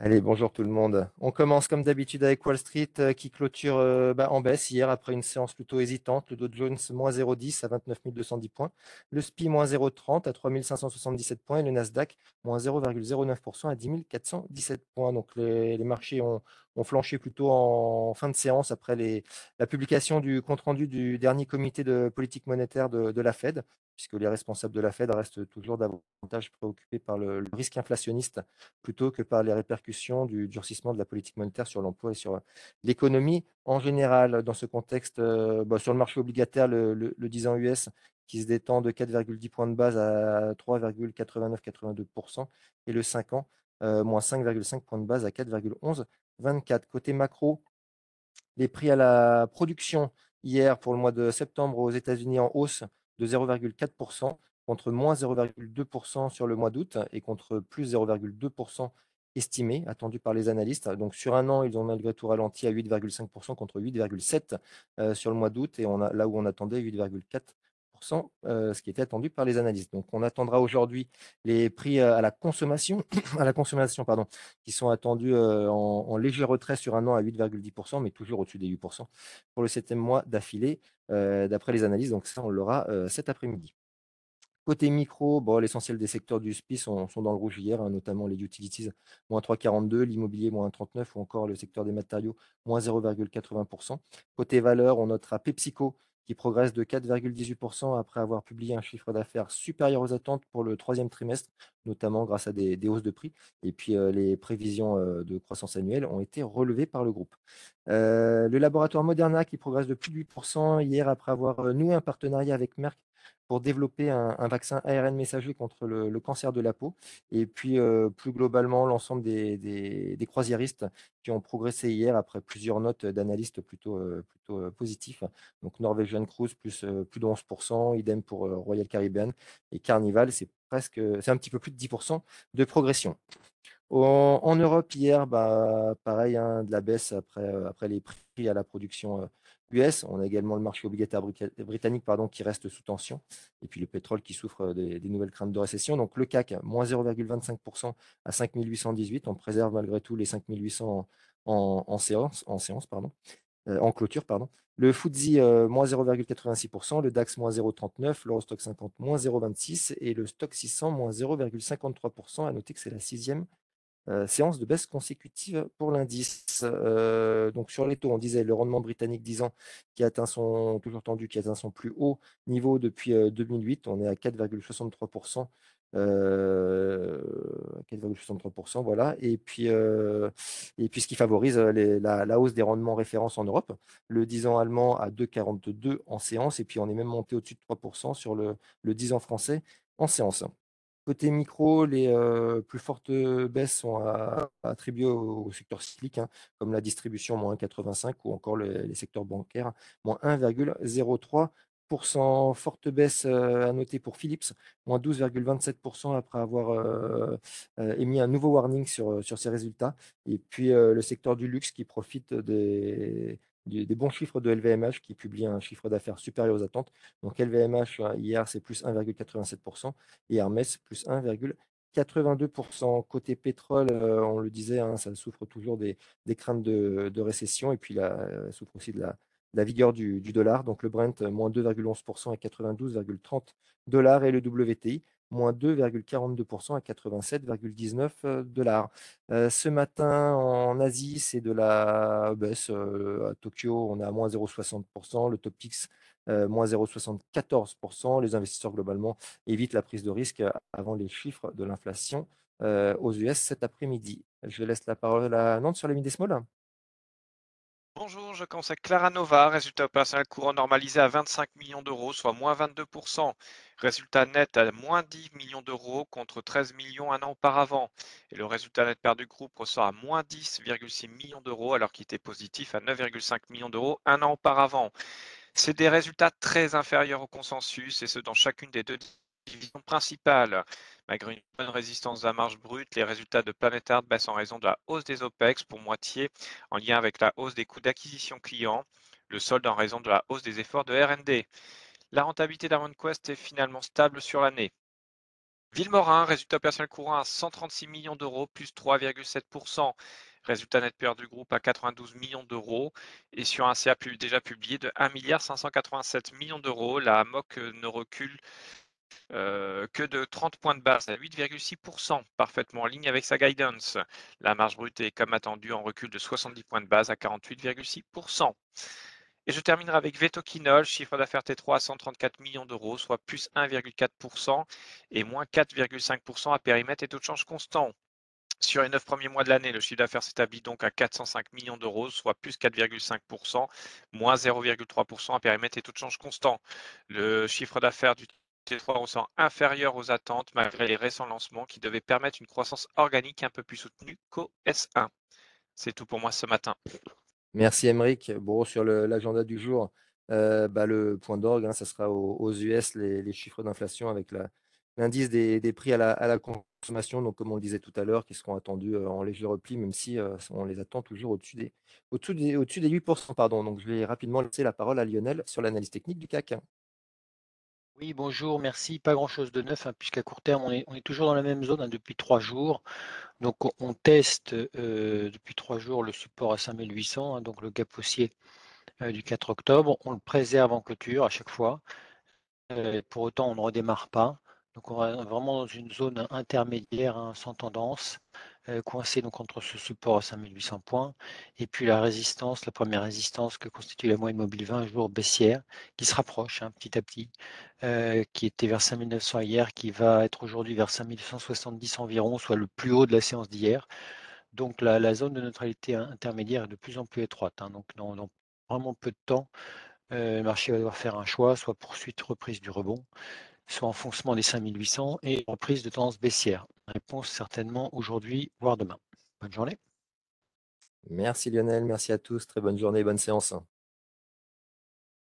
Allez, bonjour tout le monde. On commence comme d'habitude avec Wall Street euh, qui clôture euh, bah, en baisse hier après une séance plutôt hésitante. Le Dow Jones moins 0,10 à 29 210 points, le SPI moins 0,30 à 3 577 points et le Nasdaq moins 0,09% à 10 417 points. Donc les, marchés ont, flanché plutôt en fin de séance après la publication du compte-rendu du dernier comité de politique monétaire de la Fed puisque les responsables de la Fed restent toujours davantage préoccupés par le, risque inflationniste plutôt que par les répercussions du durcissement de la politique monétaire sur l'emploi et sur l'économie en général. Dans ce contexte, euh, bah, sur le marché obligataire, le, 10 ans US qui se détend de 4,10 points de base à 3,89-82% et le 5 ans, euh, moins 5,5 points de base à 4,11-24. Côté macro, les prix à la production hier pour le mois de septembre aux États-Unis en hausse de 0,4% contre moins 0,2% sur le mois d'août et contre plus 0,2% estimé, attendu par les analystes. Donc sur un an, ils ont malgré tout ralenti à 8,5% contre 8,7% euh, sur le mois d'août et on a, là où on attendait 8,4%, ce qui était attendu par les analystes. Donc on attendra aujourd'hui les prix à la consommation, à la consommation pardon, qui sont attendus en, léger retrait sur un an à 8,10%, mais toujours au-dessus des 8% pour le septième mois d'affilée. D'après les analyses. Donc ça, on l'aura cet après-midi. Côté micro, bon, l'essentiel des secteurs du SPI sont, dans le rouge hier, hein, notamment les utilities, moins 3,42, l'immobilier, moins 39, ou encore le secteur des matériaux, moins 0,80%. Côté valeur, on notera PepsiCo qui progresse de 4,18% après avoir publié un chiffre d'affaires supérieur aux attentes pour le troisième trimestre, notamment grâce à des, hausses de prix. Et puis euh, les prévisions euh, de croissance annuelle ont été relevées par le groupe. Euh, le laboratoire Moderna qui progresse de plus de 8% hier après avoir noué un partenariat avec Merck pour développer un, vaccin ARN messager contre le, cancer de la peau. Et puis, euh, plus globalement, l'ensemble des, croisiéristes qui ont progressé hier après plusieurs notes d'analystes plutôt, euh, plutôt euh, positifs. Donc, Norwegian Cruise, plus, plus de 11%, idem pour Royal Caribbean. Et Carnival, c'est presque, c'est un petit peu plus de 10% de progression. En, Europe, hier, bah, pareil, hein, de la baisse après, après les prix à la production US. On a également le marché obligataire britannique pardon, qui reste sous tension. Et puis le pétrole qui souffre des, nouvelles craintes de récession. Donc le CAC, moins 0,25% à 5818. On préserve malgré tout les 5800 en, séance, en, séance pardon, euh, en clôture. Pardon. Le FTSE, euh, moins 0,86%. Le DAX, moins 0,39%. L'Eurostock 50, moins 0,26%. Et le Stock 600, moins 0,53%. À noter que c'est la sixième euh, séance de baisse consécutive pour l'indice. Euh, donc sur les taux, on disait le rendement britannique 10 ans qui atteint son, toujours tendu, qui atteint son plus haut niveau depuis 2008. Euh, on est à 4,63%. 4,63%, voilà. Et puis, et puis ce qui favorise la, hausse des rendements références en Europe. Le 10 ans allemand à 2,42 en séance, et puis on est même monté au-dessus de 3% sur le, le 10 ans français en séance. Côté micro, les plus fortes baisses sont attribuées au, secteur cyclique, hein, comme la distribution, moins 1,85, ou encore les secteurs bancaires, moins 1,03%. Forte baisse à noter pour Philips, moins 12,27% après avoir émis un nouveau warning sur, sur ses résultats. Et puis le secteur du luxe qui profite des, des bons chiffres de LVMH qui publie un chiffre d'affaires supérieur aux attentes. Donc LVMH, euh, hier, c'est plus 1,87% et Hermès, plus 1,82%. Côté pétrole, euh, on le disait, hein, ça souffre toujours des, craintes de, récession et puis ça euh, souffre aussi de la, vigueur du, dollar. Donc le Brent, moins 2,11% à 92,30 dollars et le WTI, moins 2,42% à 87,19 dollars. ce matin, en Asie, c'est de la baisse. à Tokyo, on est à moins 0,60%. Le Topix, moins 0,74%. Les investisseurs, globalement, évitent la prise de risque avant les chiffres de l'inflation aux US cet après-midi. Je laisse la parole à Nantes sur les midi small. Bonjour, je conseille Clara Nova, résultat opérationnel courant normalisé à 25 millions d'euros, soit moins 22%. Résultat net à moins 10 millions d'euros contre 13 millions un an auparavant. Et le résultat net perdu du groupe ressort à moins 10,6 millions d'euros alors qu'il était positif à 9,5 millions d'euros un an auparavant. C'est des résultats très inférieurs au consensus et ce dans chacune des deux divisions principales. Malgré une bonne résistance à marge brute, les résultats de Planetard baissent en raison de la hausse des OPEX pour moitié en lien avec la hausse des coûts d'acquisition clients, le solde en raison de la hausse des efforts de RD. La rentabilité d'Armand Quest est finalement stable sur l'année. Villemorin, résultat opérationnel courant à 136 millions d'euros, plus 3,7%. Résultat net peur du groupe à 92 millions d'euros et sur un CA déjà publié de 1 milliard 587 millions d'euros. La MOC ne recule euh, que de 30 points de base à 8,6%, parfaitement en ligne avec sa guidance. La marge brute est comme attendu en recul de 70 points de base à 48,6%. Et je terminerai avec Vetoquinol, chiffre d'affaires T3 à 134 millions d'euros, soit plus 1,4% et moins 4,5% à périmètre et taux de change constant. Sur les neuf premiers mois de l'année, le chiffre d'affaires s'établit donc à 405 millions d'euros, soit plus 4,5%, moins 0,3% à périmètre et taux de change constant. Le chiffre d'affaires du T3 ressent inférieur aux attentes malgré les récents lancements qui devaient permettre une croissance organique un peu plus soutenue qu'au S1. C'est tout pour moi ce matin. Merci Emeric. Bon, sur l'agenda du jour, euh, bah, le point d'orgue, hein, ça sera aux, US les, chiffres d'inflation avec l'indice des, prix à la, consommation, donc comme on le disait tout à l'heure, qui seront attendus euh, en léger repli, même si euh, on les attend toujours au-dessus des, des 8%. Pardon. Donc, je vais rapidement laisser la parole à Lionel sur l'analyse technique du CAC. Oui, bonjour, merci. Pas grand-chose de neuf, hein, puisqu'à court terme, on est, toujours dans la même zone hein, depuis trois jours. Donc, on, teste euh, depuis trois jours le support à 5800, hein, donc le gap haussier euh, du 4 octobre. On le préserve en clôture à chaque fois. Euh, pour autant, on ne redémarre pas. Donc, on est vraiment dans une zone intermédiaire sans tendance. Euh, coincé donc entre ce support à 5800 points et puis la résistance, la première résistance que constitue la moyenne mobile 20 jours baissière qui se rapproche hein, petit à petit, euh, qui était vers 5900 hier, qui va être aujourd'hui vers 5270 environ, soit le plus haut de la séance d'hier. Donc la, zone de neutralité intermédiaire est de plus en plus étroite. Hein. donc dans, vraiment peu de temps, euh, le marché va devoir faire un choix, soit poursuite, reprise du rebond, soit enfoncement des 5800 et reprise de tendance baissière. Réponse certainement aujourd'hui, voire demain. Bonne journée. Merci Lionel, merci à tous, très bonne journée, bonne séance.